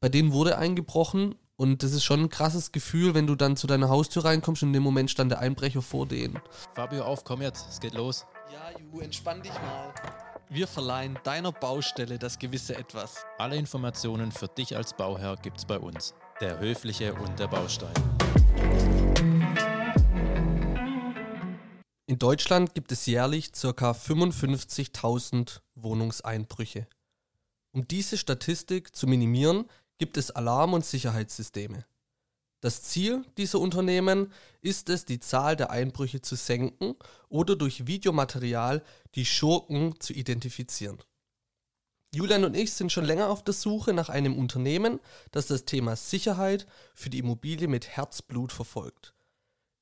bei denen wurde eingebrochen und das ist schon ein krasses Gefühl, wenn du dann zu deiner Haustür reinkommst und in dem Moment stand der Einbrecher vor denen. Fabio, auf, komm jetzt, es geht los. Ja, Ju, entspann dich mal. Wir verleihen deiner Baustelle das gewisse Etwas. Alle Informationen für dich als Bauherr gibt's bei uns. Der Höfliche und der Baustein. In Deutschland gibt es jährlich ca. 55.000 Wohnungseinbrüche. Um diese Statistik zu minimieren, gibt es Alarm- und Sicherheitssysteme. Das Ziel dieser Unternehmen ist es, die Zahl der Einbrüche zu senken oder durch Videomaterial die Schurken zu identifizieren. Julian und ich sind schon länger auf der Suche nach einem Unternehmen, das das Thema Sicherheit für die Immobilie mit Herzblut verfolgt.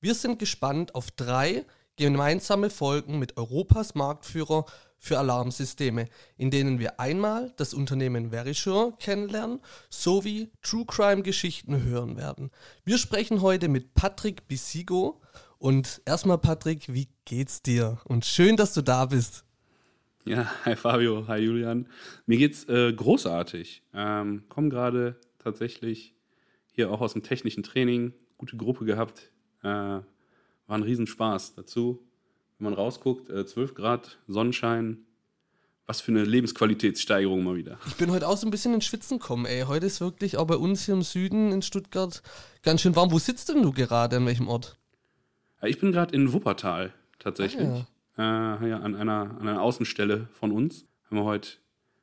Wir sind gespannt auf drei gemeinsame Folgen mit Europas Marktführer für Alarmsysteme, in denen wir einmal das Unternehmen Verisure kennenlernen sowie True Crime Geschichten hören werden. Wir sprechen heute mit Patrick Bisigo und erstmal Patrick, wie geht's dir? Und schön, dass du da bist. Ja, hi Fabio, hi Julian. Mir geht's äh, großartig. Ähm, komm gerade tatsächlich hier auch aus dem technischen Training, gute Gruppe gehabt. Äh, war ein Riesenspaß dazu wenn man rausguckt, äh, 12 Grad, Sonnenschein. Was für eine Lebensqualitätssteigerung mal wieder. Ich bin heute auch so ein bisschen ins Schwitzen gekommen, ey. Heute ist wirklich auch bei uns hier im Süden in Stuttgart ganz schön warm. Wo sitzt denn du gerade? An welchem Ort? Ich bin gerade in Wuppertal tatsächlich. Ah, ja. Äh, ja, an, einer, an einer Außenstelle von uns. Haben wir heute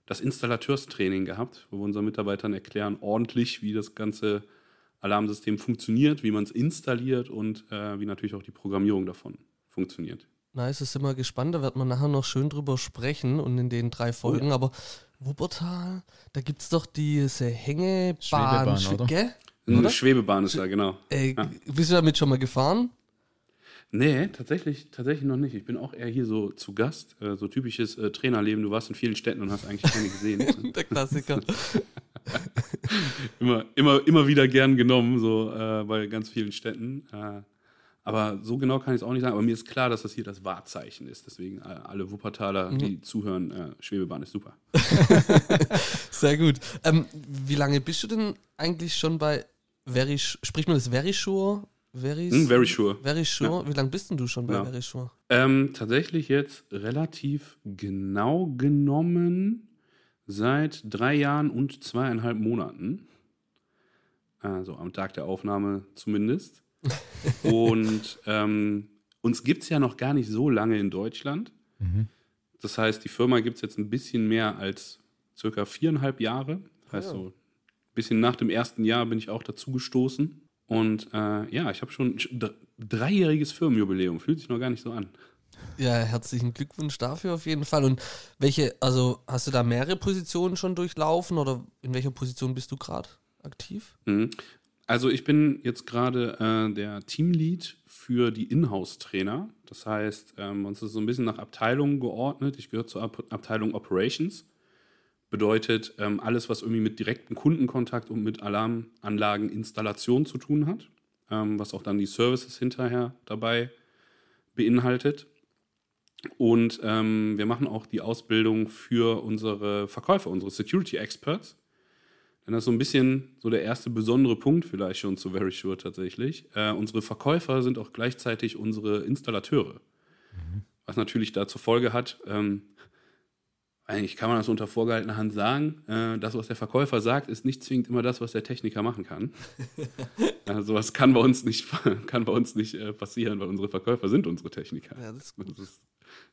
das Installateurstraining gehabt, wo wir unseren Mitarbeitern erklären, ordentlich, wie das ganze Alarmsystem funktioniert, wie man es installiert und äh, wie natürlich auch die Programmierung davon funktioniert. Nice, ist immer gespannt. Da wird man nachher noch schön drüber sprechen und in den drei Folgen. Oh ja. Aber Wuppertal, da gibt es doch diese Hängebahn, Schwebebahn, oder? Gell? Eine oder? Schwebebahn ist da, genau. Ey, ja. Bist du damit schon mal gefahren? Nee, tatsächlich, tatsächlich noch nicht. Ich bin auch eher hier so zu Gast. Äh, so typisches äh, Trainerleben. Du warst in vielen Städten und hast eigentlich keine gesehen. Der Klassiker. immer, immer, immer wieder gern genommen, so äh, bei ganz vielen Städten. Äh, aber so genau kann ich es auch nicht sagen. Aber mir ist klar, dass das hier das Wahrzeichen ist. Deswegen äh, alle Wuppertaler, mhm. die zuhören, äh, Schwebebahn ist super. Sehr gut. Ähm, wie lange bist du denn eigentlich schon bei Verish, spricht man das Verisure? Veris, hm, Verisure. Verisure. Ja. Wie lange bist denn du schon bei ja. Verisure? Ähm, tatsächlich jetzt relativ genau genommen seit drei Jahren und zweieinhalb Monaten. Also am Tag der Aufnahme zumindest und ähm, uns gibt es ja noch gar nicht so lange in Deutschland. Mhm. Das heißt, die Firma gibt es jetzt ein bisschen mehr als circa viereinhalb Jahre. Das heißt, ja. so ein bisschen nach dem ersten Jahr bin ich auch dazu gestoßen. Und äh, ja, ich habe schon ein dreijähriges Firmenjubiläum. Fühlt sich noch gar nicht so an. Ja, herzlichen Glückwunsch dafür auf jeden Fall. Und welche, also hast du da mehrere Positionen schon durchlaufen oder in welcher Position bist du gerade aktiv? Mhm. Also ich bin jetzt gerade äh, der Teamlead für die Inhouse-Trainer. Das heißt, ähm, uns ist so ein bisschen nach Abteilungen geordnet. Ich gehöre zur Ab Abteilung Operations. Bedeutet ähm, alles, was irgendwie mit direktem Kundenkontakt und mit Alarmanlageninstallation zu tun hat, ähm, was auch dann die Services hinterher dabei beinhaltet. Und ähm, wir machen auch die Ausbildung für unsere Verkäufer, unsere Security Experts dann ist so ein bisschen so der erste besondere Punkt vielleicht schon zu Very Sure tatsächlich. Äh, unsere Verkäufer sind auch gleichzeitig unsere Installateure. Mhm. Was natürlich da zur Folge hat, ähm, eigentlich kann man das unter vorgehaltener Hand sagen, äh, das, was der Verkäufer sagt, ist nicht zwingend immer das, was der Techniker machen kann. äh, sowas kann bei uns nicht, kann bei uns nicht äh, passieren, weil unsere Verkäufer sind unsere Techniker. Ja, das, ist das ist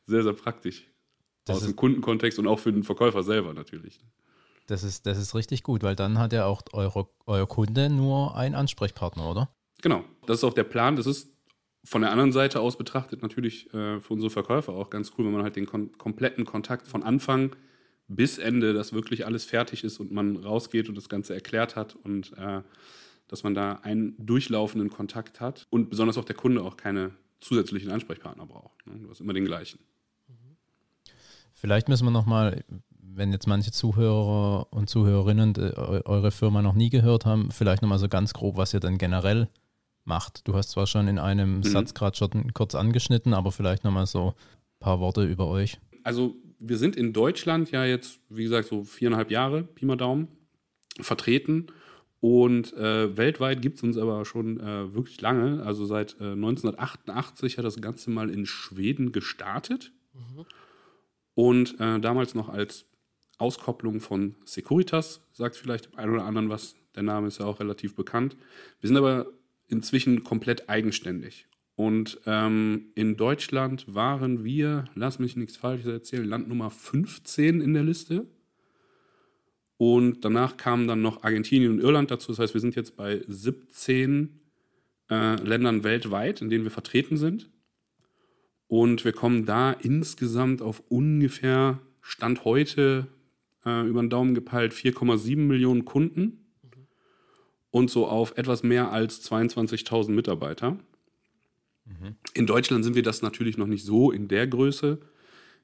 sehr, sehr praktisch. Das Aus dem Kundenkontext und auch für den Verkäufer selber natürlich. Das ist, das ist richtig gut, weil dann hat ja auch eure, euer Kunde nur einen Ansprechpartner, oder? Genau, das ist auch der Plan. Das ist von der anderen Seite aus betrachtet natürlich äh, für unsere Verkäufer auch ganz cool, wenn man halt den kon kompletten Kontakt von Anfang bis Ende, dass wirklich alles fertig ist und man rausgeht und das Ganze erklärt hat und äh, dass man da einen durchlaufenden Kontakt hat und besonders auch der Kunde auch keine zusätzlichen Ansprechpartner braucht. Ne? Du hast immer den gleichen. Vielleicht müssen wir nochmal, wenn jetzt manche Zuhörer und Zuhörerinnen äh, eure Firma noch nie gehört haben, vielleicht nochmal so ganz grob, was ihr dann generell macht. Du hast zwar schon in einem mhm. Satz gerade schon kurz angeschnitten, aber vielleicht nochmal so ein paar Worte über euch. Also wir sind in Deutschland ja jetzt, wie gesagt, so viereinhalb Jahre, Pi mal Daumen. vertreten. Und äh, weltweit gibt es uns aber schon äh, wirklich lange. Also seit äh, 1988 hat das Ganze mal in Schweden gestartet. Mhm. Und äh, damals noch als Auskopplung von Securitas, sagt vielleicht dem einen oder anderen was. Der Name ist ja auch relativ bekannt. Wir sind aber inzwischen komplett eigenständig. Und ähm, in Deutschland waren wir, lass mich nichts Falsches erzählen, Land Nummer 15 in der Liste. Und danach kamen dann noch Argentinien und Irland dazu. Das heißt, wir sind jetzt bei 17 äh, Ländern weltweit, in denen wir vertreten sind. Und wir kommen da insgesamt auf ungefähr Stand heute äh, über den Daumen gepeilt 4,7 Millionen Kunden und so auf etwas mehr als 22.000 Mitarbeiter. Mhm. In Deutschland sind wir das natürlich noch nicht so in der Größe.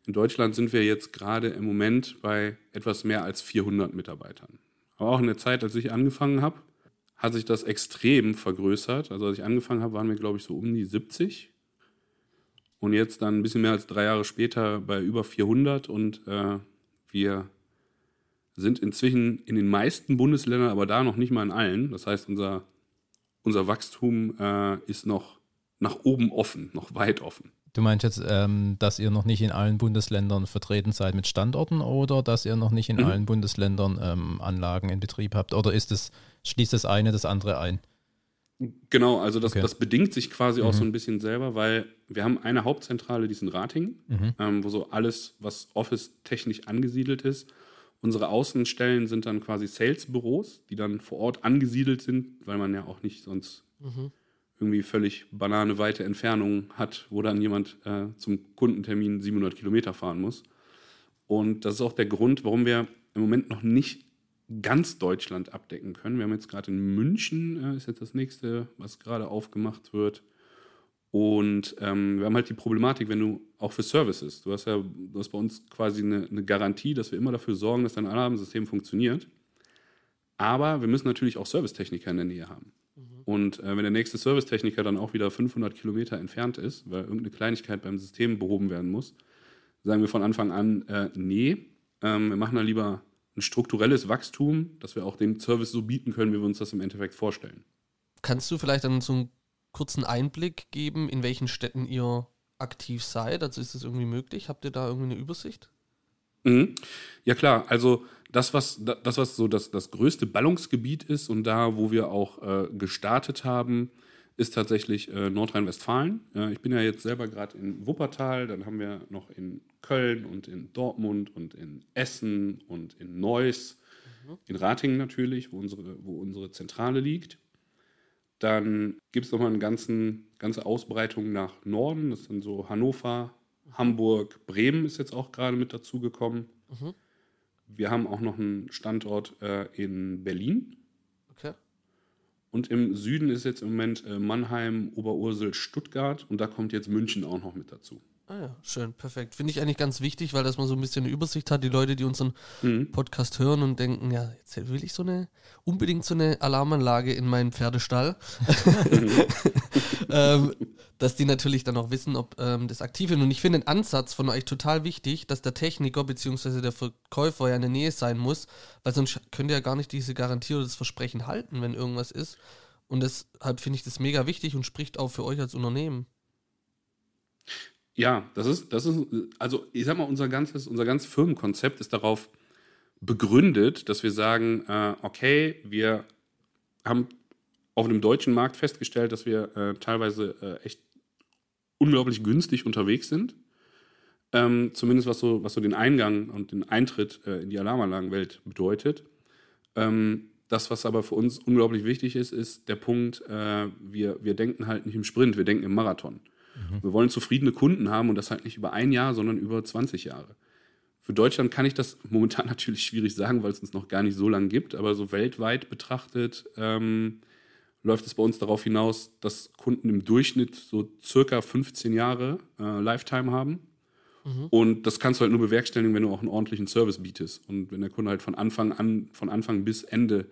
In Deutschland sind wir jetzt gerade im Moment bei etwas mehr als 400 Mitarbeitern. Aber auch in der Zeit, als ich angefangen habe, hat sich das extrem vergrößert. Also als ich angefangen habe, waren wir, glaube ich, so um die 70. Und jetzt dann ein bisschen mehr als drei Jahre später bei über 400. Und äh, wir sind inzwischen in den meisten Bundesländern, aber da noch nicht mal in allen. Das heißt, unser, unser Wachstum äh, ist noch nach oben offen, noch weit offen. Du meinst jetzt, ähm, dass ihr noch nicht in allen Bundesländern vertreten seid mit Standorten oder dass ihr noch nicht in mhm. allen Bundesländern ähm, Anlagen in Betrieb habt? Oder ist es, schließt das eine das andere ein? Genau, also das, okay. das bedingt sich quasi mhm. auch so ein bisschen selber, weil wir haben eine Hauptzentrale, die ist in Ratingen, mhm. ähm, wo so alles, was Office-technisch angesiedelt ist. Unsere Außenstellen sind dann quasi Sales-Büros, die dann vor Ort angesiedelt sind, weil man ja auch nicht sonst mhm irgendwie völlig bananeweite Entfernungen hat, wo dann jemand äh, zum Kundentermin 700 Kilometer fahren muss. Und das ist auch der Grund, warum wir im Moment noch nicht ganz Deutschland abdecken können. Wir haben jetzt gerade in München, äh, ist jetzt das nächste, was gerade aufgemacht wird. Und ähm, wir haben halt die Problematik, wenn du auch für Services, du hast ja du hast bei uns quasi eine, eine Garantie, dass wir immer dafür sorgen, dass dein Alarmsystem funktioniert. Aber wir müssen natürlich auch Servicetechniker in der Nähe haben. Und äh, wenn der nächste Servicetechniker dann auch wieder 500 Kilometer entfernt ist, weil irgendeine Kleinigkeit beim System behoben werden muss, sagen wir von Anfang an, äh, nee, ähm, wir machen da lieber ein strukturelles Wachstum, dass wir auch den Service so bieten können, wie wir uns das im Endeffekt vorstellen. Kannst du vielleicht dann so einen kurzen Einblick geben, in welchen Städten ihr aktiv seid? Also ist das irgendwie möglich? Habt ihr da irgendwie eine Übersicht? Mhm. Ja klar, also das, was, das, was so das, das größte Ballungsgebiet ist und da, wo wir auch äh, gestartet haben, ist tatsächlich äh, Nordrhein-Westfalen. Äh, ich bin ja jetzt selber gerade in Wuppertal, dann haben wir noch in Köln und in Dortmund und in Essen und in Neuss, mhm. in Ratingen natürlich, wo unsere, wo unsere Zentrale liegt. Dann gibt es nochmal eine ganzen, ganze Ausbreitung nach Norden, das sind so Hannover, Hamburg, Bremen ist jetzt auch gerade mit dazugekommen. Mhm. Wir haben auch noch einen Standort äh, in Berlin. Okay. Und im Süden ist jetzt im Moment äh, Mannheim, Oberursel, Stuttgart und da kommt jetzt München auch noch mit dazu. Ah ja, schön, perfekt. Finde ich eigentlich ganz wichtig, weil dass man so ein bisschen eine Übersicht hat. Die Leute, die unseren mhm. Podcast hören und denken, ja, jetzt will ich so eine, unbedingt so eine Alarmanlage in meinen Pferdestall. ähm, dass die natürlich dann auch wissen, ob ähm, das aktiv ist. Und ich finde den Ansatz von euch total wichtig, dass der Techniker bzw. der Verkäufer ja in der Nähe sein muss, weil sonst könnt ihr ja gar nicht diese Garantie oder das Versprechen halten, wenn irgendwas ist. Und deshalb finde ich das mega wichtig und spricht auch für euch als Unternehmen. Ja, das ist, das ist, also ich sag mal, unser ganzes, unser ganzes Firmenkonzept ist darauf begründet, dass wir sagen, äh, okay, wir haben auf dem deutschen Markt festgestellt, dass wir äh, teilweise äh, echt unglaublich günstig unterwegs sind. Ähm, zumindest was so, was so den Eingang und den Eintritt äh, in die Alarmanlagenwelt bedeutet. Ähm, das, was aber für uns unglaublich wichtig ist, ist der Punkt, äh, wir, wir denken halt nicht im Sprint, wir denken im Marathon. Mhm. Wir wollen zufriedene Kunden haben und das halt nicht über ein Jahr, sondern über 20 Jahre. Für Deutschland kann ich das momentan natürlich schwierig sagen, weil es uns noch gar nicht so lange gibt, aber so weltweit betrachtet ähm, läuft es bei uns darauf hinaus, dass Kunden im Durchschnitt so circa 15 Jahre äh, Lifetime haben. Mhm. Und das kannst du halt nur bewerkstelligen, wenn du auch einen ordentlichen Service bietest. Und wenn der Kunde halt von Anfang an, von Anfang bis Ende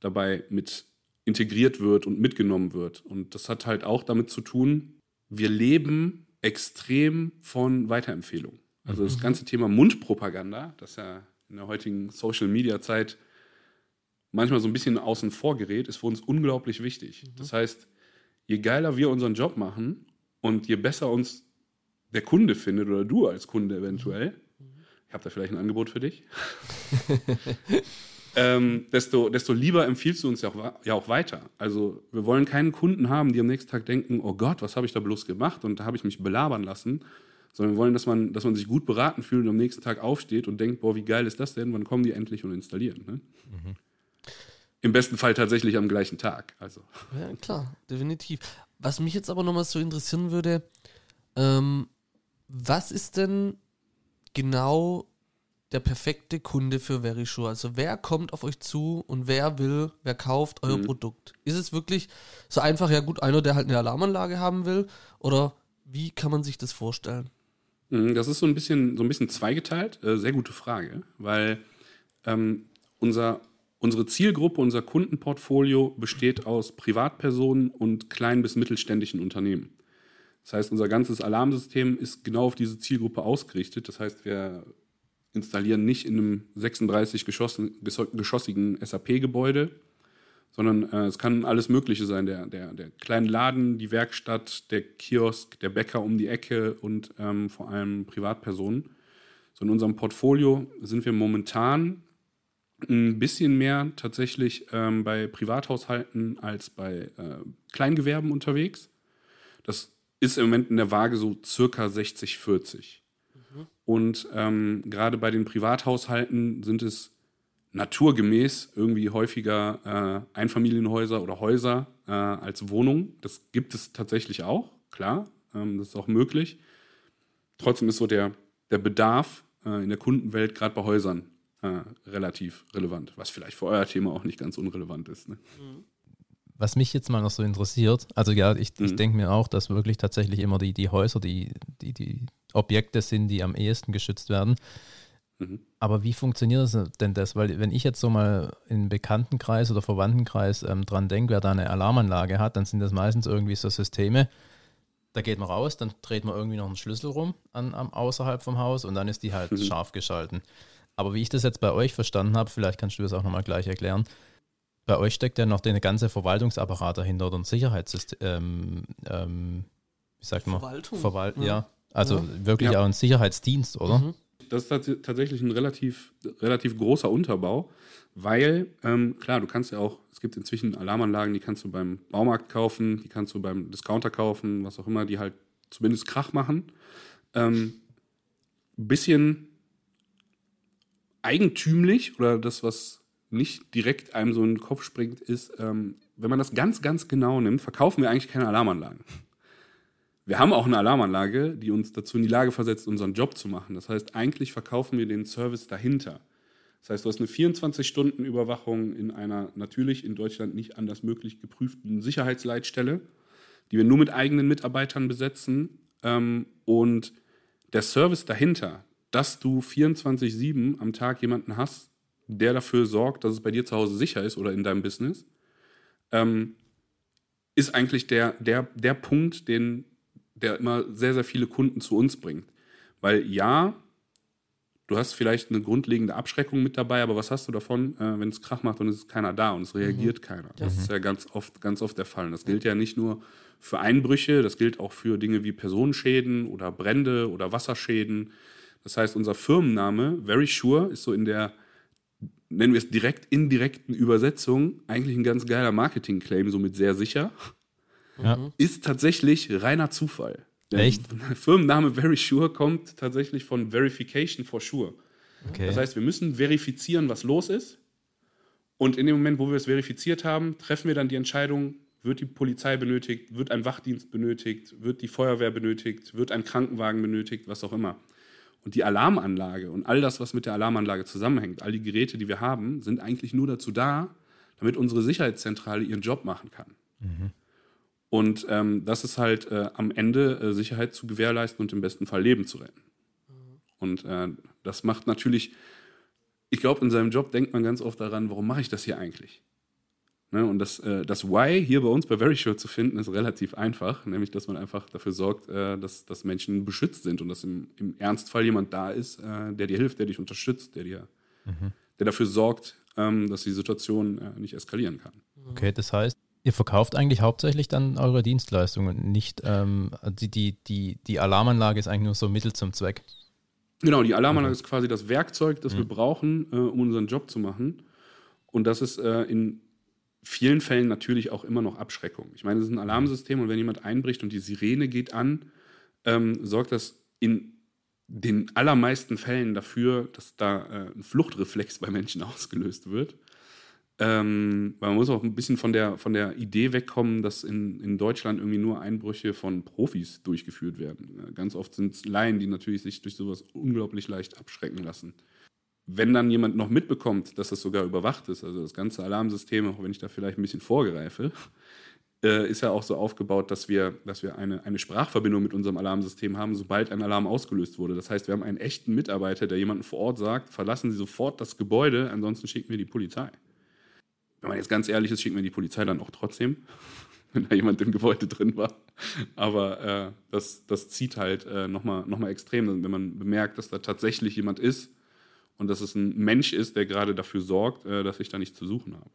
dabei mit integriert wird und mitgenommen wird. Und das hat halt auch damit zu tun, wir leben extrem von Weiterempfehlungen. Also das mhm. ganze Thema Mundpropaganda, das ja in der heutigen Social-Media-Zeit manchmal so ein bisschen außen vor gerät, ist für uns unglaublich wichtig. Das heißt, je geiler wir unseren Job machen und je besser uns der Kunde findet oder du als Kunde eventuell, ich habe da vielleicht ein Angebot für dich, ähm, desto, desto lieber empfiehlst du uns ja auch, ja auch weiter. Also wir wollen keinen Kunden haben, die am nächsten Tag denken, oh Gott, was habe ich da bloß gemacht und da habe ich mich belabern lassen, sondern wir wollen, dass man, dass man sich gut beraten fühlt und am nächsten Tag aufsteht und denkt, boah, wie geil ist das denn, wann kommen die endlich und installieren. Ne? Im besten Fall tatsächlich am gleichen Tag. Also. Ja, klar, definitiv. Was mich jetzt aber nochmal so interessieren würde, ähm, was ist denn genau der perfekte Kunde für Verisure? Also wer kommt auf euch zu und wer will, wer kauft euer Mhm. Produkt? Ist es wirklich so einfach, ja gut, einer, der halt eine Alarmanlage haben will? Oder wie kann man sich das vorstellen? Mhm, Das ist so ein bisschen, so ein bisschen zweigeteilt. Äh, sehr gute Frage, weil ähm, unser, unsere Zielgruppe, unser Kundenportfolio besteht aus Privatpersonen und kleinen bis mittelständischen Unternehmen. Das heißt, unser ganzes Alarmsystem ist genau auf diese Zielgruppe ausgerichtet. Das heißt, wir installieren nicht in einem 36 geschossen, geso- geschossigen SAP-Gebäude, sondern äh, es kann alles Mögliche sein. Der, der, der kleine Laden, die Werkstatt, der Kiosk, der Bäcker um die Ecke und ähm, vor allem Privatpersonen. So in unserem Portfolio sind wir momentan ein bisschen mehr tatsächlich ähm, bei Privathaushalten als bei äh, Kleingewerben unterwegs. Das ist im Moment in der Waage so circa 60, 40. Und ähm, gerade bei den Privathaushalten sind es naturgemäß irgendwie häufiger äh, Einfamilienhäuser oder Häuser äh, als Wohnungen. Das gibt es tatsächlich auch, klar, ähm, das ist auch möglich. Trotzdem ist so der, der Bedarf äh, in der Kundenwelt gerade bei Häusern äh, relativ relevant, was vielleicht für euer Thema auch nicht ganz unrelevant ist. Ne? Was mich jetzt mal noch so interessiert, also ja, ich, ich Mhm. denke mir auch, dass wirklich tatsächlich immer die, die Häuser, die, die, die Objekte sind, die am ehesten geschützt werden. Mhm. Aber wie funktioniert das denn das? Weil wenn ich jetzt so mal im Bekanntenkreis oder Verwandtenkreis ähm, dran denke, wer da eine Alarmanlage hat, dann sind das meistens irgendwie so Systeme, da geht man raus, dann dreht man irgendwie noch einen Schlüssel rum an, am, außerhalb vom Haus und dann ist die halt Mhm. scharf geschalten. Aber wie ich das jetzt bei euch verstanden habe, vielleicht kannst du das auch nochmal gleich erklären, bei euch steckt ja noch der ganze Verwaltungsapparat dahinter oder ein Sicherheitssystem, ähm, ähm, wie sagt man? Verwaltung. Verwalt, Ja. ja. Also Ja. wirklich Ja. auch ein Sicherheitsdienst, oder? Mhm. Das ist tats- tatsächlich ein relativ, relativ großer Unterbau, weil, ähm, klar, du kannst ja auch, es gibt inzwischen Alarmanlagen, die kannst du beim Baumarkt kaufen, die kannst du beim Discounter kaufen, was auch immer, die halt zumindest Krach machen. Ähm, bisschen eigentümlich oder das, was nicht direkt einem so in den Kopf springt, ist, ähm, wenn man das ganz, ganz genau nimmt, verkaufen wir eigentlich keine Alarmanlagen. Wir haben auch eine Alarmanlage, die uns dazu in die Lage versetzt, unseren Job zu machen. Das heißt, eigentlich verkaufen wir den Service dahinter. Das heißt, du hast eine 24-Stunden-Überwachung in einer natürlich in Deutschland nicht anders möglich geprüften Sicherheitsleitstelle, die wir nur mit eigenen Mitarbeitern besetzen. Ähm, und der Service dahinter, dass du 24-7 am Tag jemanden hast, der dafür sorgt, dass es bei dir zu Hause sicher ist oder in deinem Business, ähm, ist eigentlich der, der, der Punkt, den, der immer sehr, sehr viele Kunden zu uns bringt. Weil ja, du hast vielleicht eine grundlegende Abschreckung mit dabei, aber was hast du davon, äh, wenn es Krach macht und es ist keiner da und es reagiert keiner? Das ist ja ganz oft, ganz oft der Fall. Und das gilt ja nicht nur für Einbrüche, das gilt auch für Dinge wie Personenschäden oder Brände oder Wasserschäden. Das heißt, unser Firmenname, Very Sure, ist so in der, nennen wir es direkt indirekten Übersetzung, eigentlich ein ganz geiler Marketing-Claim, somit sehr sicher Ja. ist tatsächlich reiner Zufall. Der Echt? Firmenname Very Sure kommt tatsächlich von Verification for Sure. Okay. Das heißt, wir müssen verifizieren, was los ist. Und in dem Moment, wo wir es verifiziert haben, treffen wir dann die Entscheidung, wird die Polizei benötigt, wird ein Wachdienst benötigt, wird die Feuerwehr benötigt, wird ein Krankenwagen benötigt, was auch immer. Und die Alarmanlage und all das, was mit der Alarmanlage zusammenhängt, all die Geräte, die wir haben, sind eigentlich nur dazu da, damit unsere Sicherheitszentrale ihren Job machen kann. Und ähm, das ist halt äh, am Ende äh, Sicherheit zu gewährleisten und im besten Fall Leben zu retten. Und äh, das macht natürlich, ich glaube, in seinem Job denkt man ganz oft daran, warum mache ich das hier eigentlich? Ne? Und das, äh, das Why hier bei uns bei Verisure zu finden, ist relativ einfach, nämlich dass man einfach dafür sorgt, äh, dass, dass Menschen beschützt sind und dass im, im Ernstfall jemand da ist, äh, der dir hilft, der dich unterstützt, der dir, der dafür sorgt, ähm, dass die Situation äh, nicht eskalieren kann. Okay, das heißt, ihr verkauft eigentlich hauptsächlich dann eure Dienstleistungen, nicht ähm, die, die, die, die Alarmanlage ist eigentlich nur so Mittel zum Zweck. Genau, die Alarmanlage ist quasi das Werkzeug, das mhm. wir brauchen, äh, um unseren Job zu machen. Und das ist äh, in vielen Fällen natürlich auch immer noch Abschreckung. Ich meine, es ist ein Alarmsystem und wenn jemand einbricht und die Sirene geht an, ähm, sorgt das in den allermeisten Fällen dafür, dass da äh, ein Fluchtreflex bei Menschen ausgelöst wird. Ähm, weil man muss auch ein bisschen von der, von der Idee wegkommen, dass in, in Deutschland irgendwie nur Einbrüche von Profis durchgeführt werden. Ganz oft sind es Laien, die natürlich sich durch sowas unglaublich leicht abschrecken lassen. Wenn dann jemand noch mitbekommt, dass das sogar überwacht ist, also das ganze Alarmsystem, auch wenn ich da vielleicht ein bisschen vorgreife, äh, ist ja auch so aufgebaut, dass wir, dass wir eine, eine Sprachverbindung mit unserem Alarmsystem haben, sobald ein Alarm ausgelöst wurde. Das heißt, wir haben einen echten Mitarbeiter, der jemanden vor Ort sagt, verlassen Sie sofort das Gebäude, ansonsten schicken wir die Polizei. Wenn man jetzt ganz ehrlich ist, schicken wir die Polizei dann auch trotzdem, wenn da jemand im Gebäude drin war. Aber äh, das, das zieht halt äh, nochmal noch mal extrem, wenn man bemerkt, dass da tatsächlich jemand ist und dass es ein Mensch ist, der gerade dafür sorgt, äh, dass ich da nichts zu suchen habe.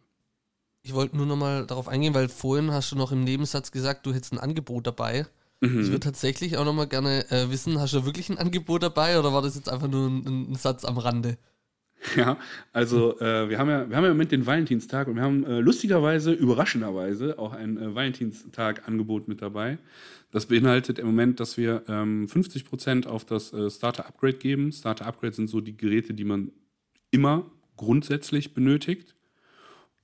Ich wollte nur noch mal darauf eingehen, weil vorhin hast du noch im Nebensatz gesagt, du hättest ein Angebot dabei. Mhm. Ich würde tatsächlich auch noch mal gerne äh, wissen, hast du wirklich ein Angebot dabei oder war das jetzt einfach nur ein, ein Satz am Rande? Ja, also äh, wir, haben ja, wir haben ja im Moment den Valentinstag und wir haben äh, lustigerweise, überraschenderweise auch ein äh, Valentinstag-Angebot mit dabei. Das beinhaltet im Moment, dass wir ähm, 50% auf das äh, Starter-Upgrade geben. Starter-Upgrade sind so die Geräte, die man immer grundsätzlich benötigt.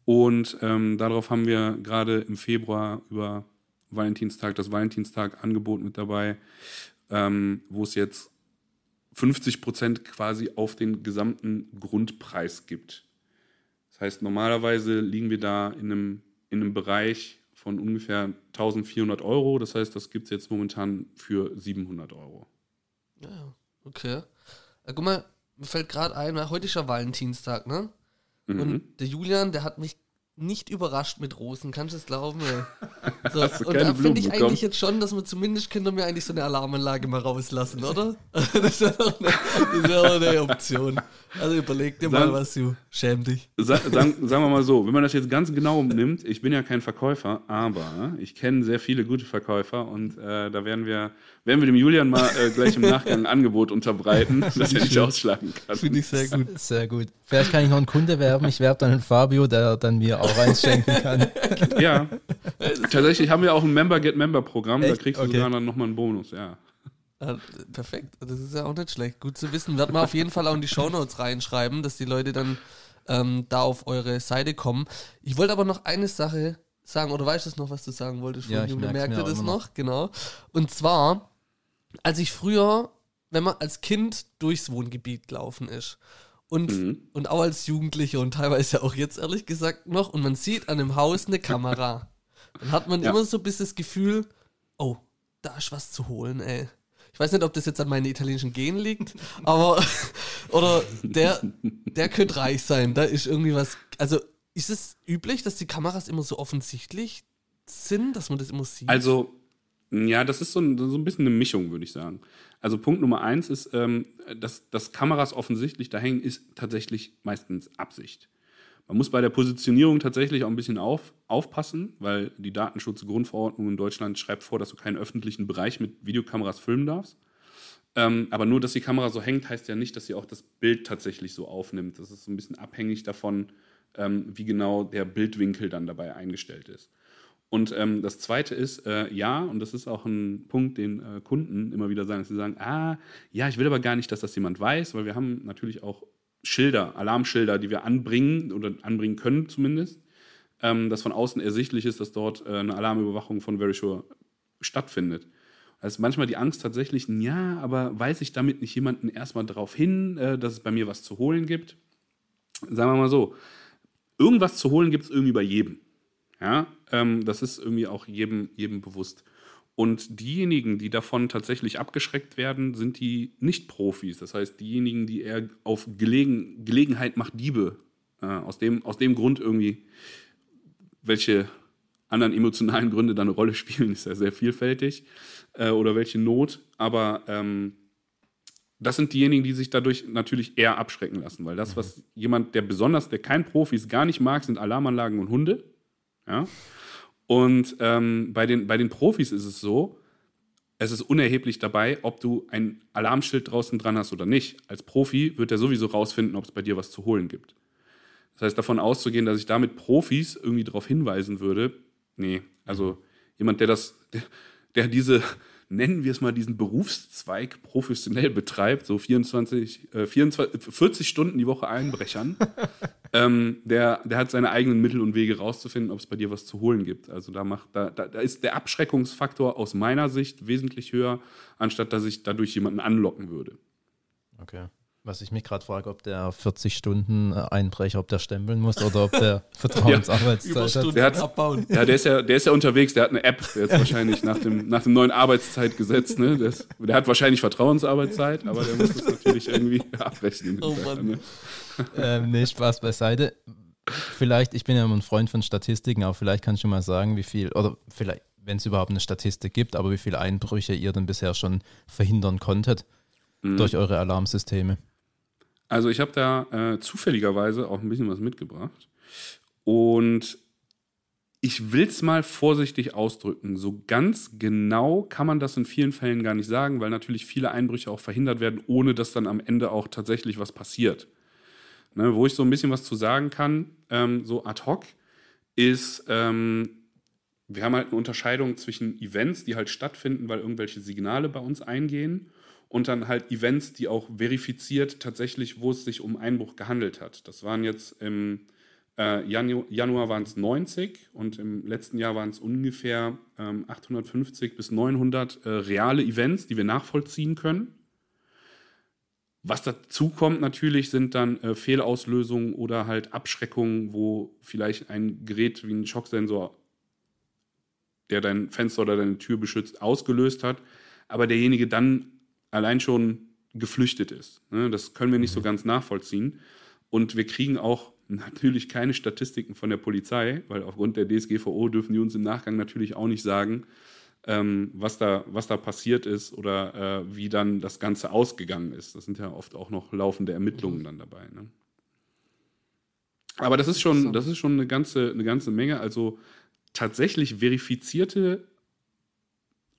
Und ähm, darauf haben wir gerade im Februar über Valentinstag das Valentinstag-Angebot mit dabei, ähm, wo es jetzt 50 Prozent quasi auf den gesamten Grundpreis gibt. Das heißt, normalerweise liegen wir da in einem, in einem Bereich von ungefähr 1400 Euro. Das heißt, das gibt es jetzt momentan für 700 Euro. Ja, okay. Ja, guck mal, mir fällt gerade ein, heute ist ja Valentinstag, ne? Mhm. Und der Julian, der hat mich nicht überrascht mit Rosen, kannst du es glauben? So, und da finde ich eigentlich jetzt schon, dass man zumindest könnte mir eigentlich so eine Alarmanlage mal rauslassen, oder? das wäre auch, wär auch eine Option. Also überleg dir mal, was du schäm dich. Sa sagen, sagen wir mal so, wenn man das jetzt ganz genau nimmt, ich bin ja kein Verkäufer, aber ich kenne sehr viele gute Verkäufer und äh, da werden wir werden wir dem Julian mal äh, gleich im Nachgang ein Angebot unterbreiten, dass er nicht ausschlagen kann. Finde ich sehr gut. Sehr gut. Vielleicht kann ich noch einen Kunde werben. Ich werbe dann einen Fabio, der dann mir auch eins schenken kann. Ja, tatsächlich haben wir auch ein Member-Get-Member-Programm. Da kriegst du okay. sogar dann nochmal einen Bonus, ja. Ah, perfekt, das ist ja auch nicht schlecht. Gut zu wissen. Wird man auf jeden Fall auch in die Shownotes reinschreiben, dass die Leute dann ähm, da auf eure Seite kommen. Ich wollte aber noch eine Sache sagen, oder weißt du noch, was du sagen wolltest? Ja, ich merkte das noch. noch. Genau. Und zwar als ich früher, wenn man als Kind durchs Wohngebiet gelaufen ist und, mhm. und auch als Jugendliche und teilweise auch jetzt ehrlich gesagt noch und man sieht an dem Haus eine Kamera, dann hat man ja. immer so ein bisschen das Gefühl, oh, da ist was zu holen, ey. Ich weiß nicht, ob das jetzt an meinen italienischen Genen liegt, aber oder der, der könnte reich sein. Da ist irgendwie was. Also ist es üblich, dass die Kameras immer so offensichtlich sind, dass man das immer sieht? Also ja, das ist so ein, so ein bisschen eine Mischung, würde ich sagen. Also Punkt Nummer eins ist, ähm, dass, dass Kameras offensichtlich da hängen, ist tatsächlich meistens Absicht. Man muss bei der Positionierung tatsächlich auch ein bisschen auf, aufpassen, weil die Datenschutzgrundverordnung in Deutschland schreibt vor, dass du keinen öffentlichen Bereich mit Videokameras filmen darfst. Ähm, aber nur, dass die Kamera so hängt, heißt ja nicht, dass sie auch das Bild tatsächlich so aufnimmt. Das ist so ein bisschen abhängig davon, ähm, wie genau der Bildwinkel dann dabei eingestellt ist. Und ähm, das Zweite ist, äh, ja, und das ist auch ein Punkt, den äh, Kunden immer wieder sagen, dass sie sagen, ah, ja, ich will aber gar nicht, dass das jemand weiß, weil wir haben natürlich auch Schilder, Alarmschilder, die wir anbringen oder anbringen können zumindest, ähm, dass von außen ersichtlich ist, dass dort äh, eine Alarmüberwachung von Verisure stattfindet. Also manchmal die Angst tatsächlich, ja, aber weise ich damit nicht jemanden erstmal darauf hin, äh, dass es bei mir was zu holen gibt? Sagen wir mal so, irgendwas zu holen gibt es irgendwie bei jedem. Ja, ähm, das ist irgendwie auch jedem, jedem bewusst. Und diejenigen, die davon tatsächlich abgeschreckt werden, sind die Nicht-Profis. Das heißt, diejenigen, die eher auf Gelegen, Gelegenheit macht Diebe. Äh, aus, dem, aus dem Grund irgendwie, welche anderen emotionalen Gründe da eine Rolle spielen, ist ja sehr vielfältig. Äh, oder welche Not. Aber ähm, das sind diejenigen, die sich dadurch natürlich eher abschrecken lassen, weil das, was jemand, der besonders, der kein Profi ist, gar nicht mag, sind Alarmanlagen und Hunde. Ja. Und ähm, bei, den, bei den Profis ist es so, es ist unerheblich dabei, ob du ein Alarmschild draußen dran hast oder nicht. Als Profi wird er sowieso rausfinden, ob es bei dir was zu holen gibt. Das heißt, davon auszugehen, dass ich damit Profis irgendwie darauf hinweisen würde, nee, also jemand, der das, der, der diese, nennen wir es mal, diesen Berufszweig professionell betreibt, so 24, äh, 24 40 Stunden die Woche Einbrechern, ähm, der, der hat seine eigenen Mittel und Wege rauszufinden, ob es bei dir was zu holen gibt. Also da macht, da, da, da ist der Abschreckungsfaktor aus meiner Sicht wesentlich höher, anstatt dass ich dadurch jemanden anlocken würde. Okay. Was ich mich gerade frage, ob der 40 Stunden äh, Einbrecher, ob der stempeln muss oder ob der Vertrauensarbeitszeit hat. Überstunden Der hat- abbauen. Ja, der ist ja, der ist ja unterwegs, der hat eine App, der ist wahrscheinlich nach dem, nach dem neuen Arbeitszeitgesetz, ne? Der, ist, der hat wahrscheinlich Vertrauensarbeitszeit, aber der muss das natürlich irgendwie abrechnen. Oh Mann. Ne? ähm, nee, Spaß beiseite. Vielleicht, ich bin ja immer ein Freund von Statistiken, aber vielleicht kannst du mal sagen, wie viel, oder vielleicht, wenn es überhaupt eine Statistik gibt, aber wie viele Einbrüche ihr denn bisher schon verhindern konntet Mhm. durch eure Alarmsysteme. Also ich habe da äh, zufälligerweise auch ein bisschen was mitgebracht. Und ich will es mal vorsichtig ausdrücken. So ganz genau kann man das in vielen Fällen gar nicht sagen, weil natürlich viele Einbrüche auch verhindert werden, ohne dass dann am Ende auch tatsächlich was passiert. Ne, wo ich so ein bisschen was zu sagen kann, ähm, so ad hoc, ist, ähm, wir haben halt eine Unterscheidung zwischen Events, die halt stattfinden, weil irgendwelche Signale bei uns eingehen und dann halt Events, die auch verifiziert tatsächlich, wo es sich um Einbruch gehandelt hat. Das waren jetzt im äh, Janu Januar waren es 90 und im letzten Jahr waren es ungefähr ähm, 850 bis 900 äh, reale Events, die wir nachvollziehen können. Was dazu kommt natürlich, sind dann äh, Fehlauslösungen oder halt Abschreckungen, wo vielleicht ein Gerät wie ein Schocksensor, der dein Fenster oder deine Tür beschützt, ausgelöst hat, aber derjenige dann allein schon geflüchtet ist. Ne? Das können wir nicht so ganz nachvollziehen. Und wir kriegen auch natürlich keine Statistiken von der Polizei, weil aufgrund der DSGVO dürfen die uns im Nachgang natürlich auch nicht sagen, ähm, was, da, was da passiert ist oder äh, wie dann das Ganze ausgegangen ist. Das sind ja oft auch noch laufende Ermittlungen dann dabei. Ne? Aber das ist schon, das ist schon eine ganze, eine ganze Menge. Also tatsächlich verifizierte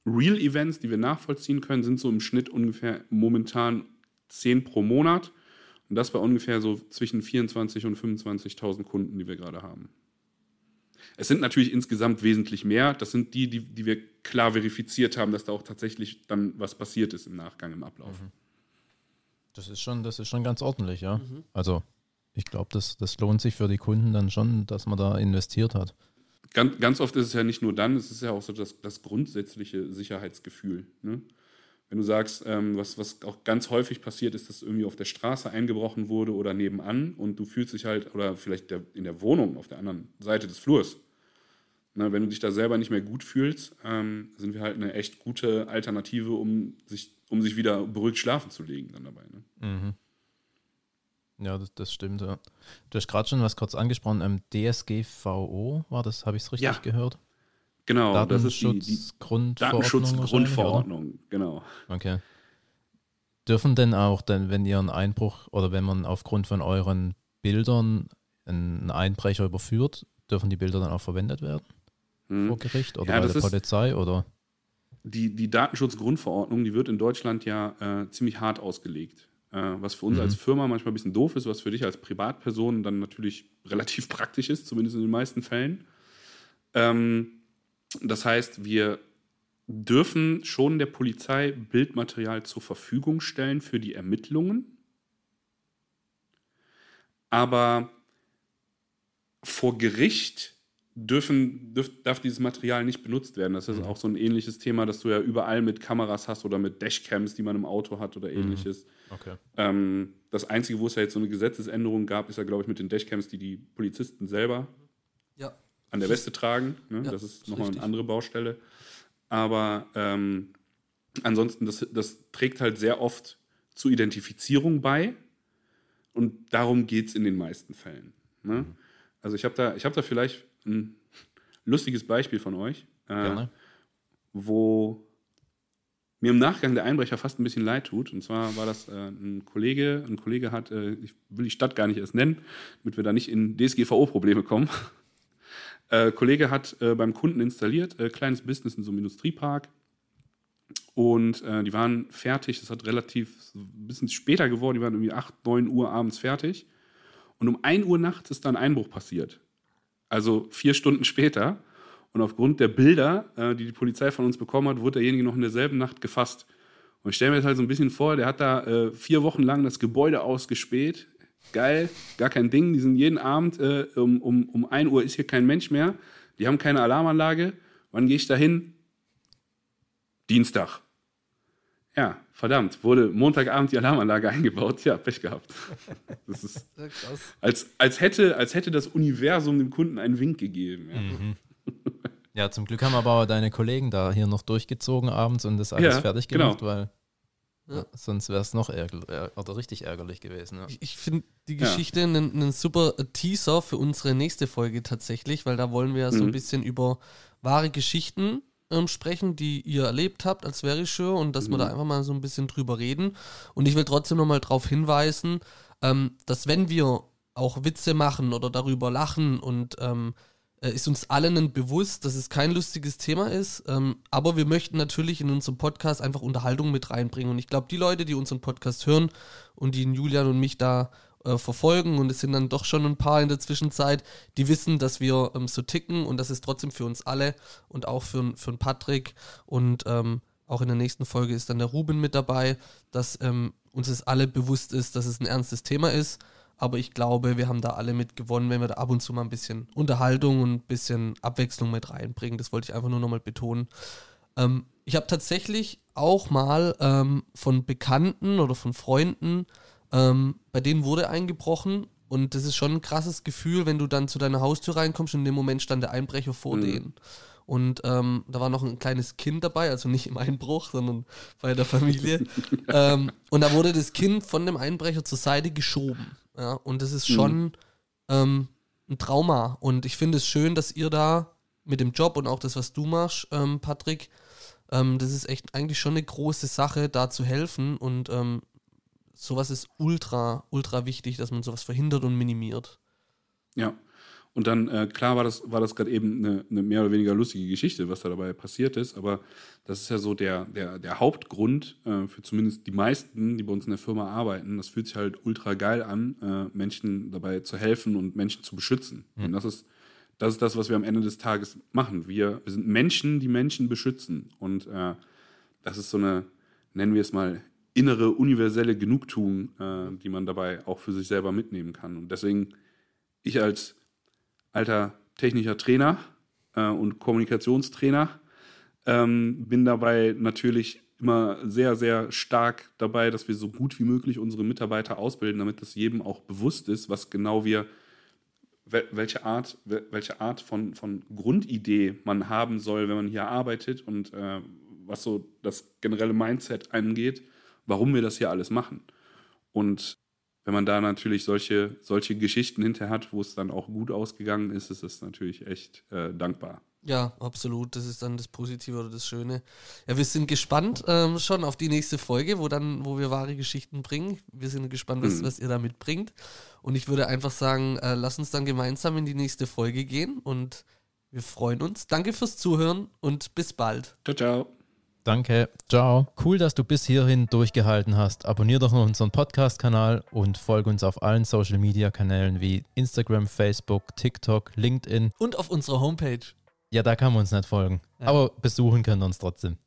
Real Events, die wir nachvollziehen können, sind so im Schnitt ungefähr momentan 10 pro Monat. Und das bei ungefähr so zwischen 24.000 und 25.000 Kunden, die wir gerade haben. Es sind natürlich insgesamt wesentlich mehr. Das sind die, die, die wir klar verifiziert haben, dass da auch tatsächlich dann was passiert ist im Nachgang, im Ablauf. Das ist schon, das ist schon ganz ordentlich, ja. Also ich glaube, das, das lohnt sich für die Kunden dann schon, dass man da investiert hat. Ganz, ganz oft ist es ja nicht nur dann, es ist ja auch so das, das grundsätzliche Sicherheitsgefühl. Ne? Wenn du sagst, ähm, was, was auch ganz häufig passiert ist, dass irgendwie auf der Straße eingebrochen wurde oder nebenan und du fühlst dich halt, oder vielleicht der, in der Wohnung auf der anderen Seite des Flurs. Na, wenn du dich da selber nicht mehr gut fühlst, ähm, sind wir halt eine echt gute Alternative, um sich, um sich wieder beruhigt schlafen zu legen dann dabei. Ne? Mhm. Ja, das, das stimmt, ja. Du hast gerade schon was kurz angesprochen, ähm, DSGVO war das, habe ich es richtig Ja. gehört? Genau, das ist die, die Datenschutzgrundverordnung. wahrscheinlich, Datenschutzgrundverordnung, genau. Okay. Dürfen denn auch, denn, wenn ihr einen Einbruch oder wenn man aufgrund von euren Bildern einen Einbrecher überführt, dürfen die Bilder dann auch verwendet werden Hm. vor Gericht oder Ja, bei der Polizei oder? die, die Datenschutzgrundverordnung, die wird in Deutschland ja äh, ziemlich hart ausgelegt. Äh, was für uns Mhm. als Firma manchmal ein bisschen doof ist, was für dich als Privatperson dann natürlich relativ praktisch ist, zumindest in den meisten Fällen. Ähm, das heißt, wir dürfen schon der Polizei Bildmaterial zur Verfügung stellen für die Ermittlungen. Aber vor Gericht dürfen, dürf, darf dieses Material nicht benutzt werden. Das ist auch so ein ähnliches Thema, das du ja überall mit Kameras hast oder mit Dashcams, die man im Auto hat oder ähnliches. Okay. Ähm, das Einzige, wo es ja jetzt so eine Gesetzesänderung gab, ist ja, glaube ich, mit den Dashcams, die die Polizisten selber Ja. an der Weste tragen. Ne? Ja, das ist nochmal eine andere Baustelle. Aber ähm, ansonsten, das, das trägt halt sehr oft zur Identifizierung bei. Und darum geht es in den meisten Fällen. Ne? Mhm. Also ich habe da, ich hab da vielleicht ein lustiges Beispiel von euch, äh, wo mir im Nachgang der Einbrecher fast ein bisschen leid tut. Und zwar war das äh, ein Kollege, ein Kollege hat, äh, ich will die Stadt gar nicht erst nennen, damit wir da nicht in DSGVO-Probleme kommen. Äh, Kollege hat äh, beim Kunden installiert, äh, kleines Business in so einem Industriepark. Und die waren fertig, das hat relativ ein bisschen später geworden, die waren irgendwie 8, 9 Uhr abends fertig. Und um 1 Uhr nachts ist dann Einbruch passiert. Also vier Stunden später. Und aufgrund der Bilder, äh, die die Polizei von uns bekommen hat, wurde derjenige noch in derselben Nacht gefasst. Und ich stelle mir jetzt halt so ein bisschen vor, der hat da äh, vier Wochen lang das Gebäude ausgespäht. Geil, gar kein Ding. Die sind jeden Abend äh, um, um, um 1 Uhr ist hier kein Mensch mehr. Die haben keine Alarmanlage. Wann gehe ich da hin? Dienstag. Ja, verdammt, wurde Montagabend die Alarmanlage eingebaut. Ja, Pech gehabt. Das ist, als, als, hätte, als hätte das Universum dem Kunden einen Wink gegeben. Ja. Mhm. Ja, zum Glück haben aber deine Kollegen da hier noch durchgezogen abends und das alles Ja, fertig genau. gemacht, weil Ja. ja, sonst wäre es noch ärger äh, oder richtig ärgerlich gewesen. Ja. Ich, ich finde die Ja. Geschichte einen, einen super Teaser für unsere nächste Folge tatsächlich, weil da wollen wir ja so ein Mhm. bisschen über wahre Geschichten ähm, sprechen, die ihr erlebt habt als Verisure und dass wir Mhm. da einfach mal so ein bisschen drüber reden. Und ich will trotzdem nochmal darauf hinweisen, ähm, dass wenn wir auch Witze machen oder darüber lachen und ähm, äh, ist uns allen bewusst, dass es kein lustiges Thema ist, ähm, aber wir möchten natürlich in unserem Podcast einfach Unterhaltung mit reinbringen. Und ich glaube, die Leute, die unseren Podcast hören und die Julian und mich da äh, verfolgen, und es sind dann doch schon ein paar in der Zwischenzeit, die wissen, dass wir ähm, so ticken und das ist trotzdem für uns alle und auch für, für Patrick und ähm, auch in der nächsten Folge ist dann der Ruben mit dabei, dass ähm, uns es alle bewusst ist, dass es ein ernstes Thema ist. Aber ich glaube, wir haben da alle mit gewonnen, wenn wir da ab und zu mal ein bisschen Unterhaltung und ein bisschen Abwechslung mit reinbringen. Das wollte ich einfach nur nochmal betonen. Ähm, ich habe tatsächlich auch mal ähm, von Bekannten oder von Freunden, ähm, bei denen wurde eingebrochen. Und das ist schon ein krasses Gefühl, wenn du dann zu deiner Haustür reinkommst und in dem Moment stand der Einbrecher vor Mhm. denen. Und ähm, da war noch ein kleines Kind dabei, also nicht im Einbruch, sondern bei der Familie. ähm, und da wurde das Kind von dem Einbrecher zur Seite geschoben. Ja, und das ist schon ähm, ein Trauma. Und ich finde es schön, dass ihr da mit dem Job und auch das, was du machst, ähm, Patrick, ähm, das ist echt eigentlich schon eine große Sache, da zu helfen. Und ähm, sowas ist ultra, ultra wichtig, dass man sowas verhindert und minimiert. Ja. Und dann, äh, klar war das, war das gerade eben eine, eine mehr oder weniger lustige Geschichte, was da dabei passiert ist, aber das ist ja so der, der, der Hauptgrund äh, für zumindest die meisten, die bei uns in der Firma arbeiten. Das fühlt sich halt ultra geil an, äh, Menschen dabei zu helfen und Menschen zu beschützen. Und das ist, das ist das, was wir am Ende des Tages machen. Wir, wir sind Menschen, die Menschen beschützen. Und äh, das ist so eine, nennen wir es mal, innere, universelle Genugtuung, äh, die man dabei auch für sich selber mitnehmen kann. Und deswegen, ich als alter technischer Trainer äh, und Kommunikationstrainer ähm, bin dabei natürlich immer sehr, sehr stark dabei, dass wir so gut wie möglich unsere Mitarbeiter ausbilden, damit es jedem auch bewusst ist, was genau wir, wel- welche Art, wel- welche Art von, von Grundidee man haben soll, wenn man hier arbeitet und äh, was so das generelle Mindset angeht, warum wir das hier alles machen. Und wenn man da natürlich solche, solche Geschichten hinter hat, wo es dann auch gut ausgegangen ist, ist es natürlich echt äh, dankbar. Ja, absolut. Das ist dann das Positive oder das Schöne. Ja, wir sind gespannt ähm, schon auf die nächste Folge, wo dann, wo wir wahre Geschichten bringen. Wir sind gespannt, was, Mhm. was ihr da mitbringt. Und ich würde einfach sagen, äh, lass uns dann gemeinsam in die nächste Folge gehen und wir freuen uns. Danke fürs Zuhören und bis bald. Ciao, ciao. Danke. Ciao. Cool, dass du bis hierhin durchgehalten hast. Abonnier doch noch unseren Podcast-Kanal und folge uns auf allen Social-Media-Kanälen wie Instagram, Facebook, TikTok, LinkedIn. Und auf unserer Homepage. Ja, da kann man uns nicht folgen. Ja. Aber besuchen können wir uns trotzdem.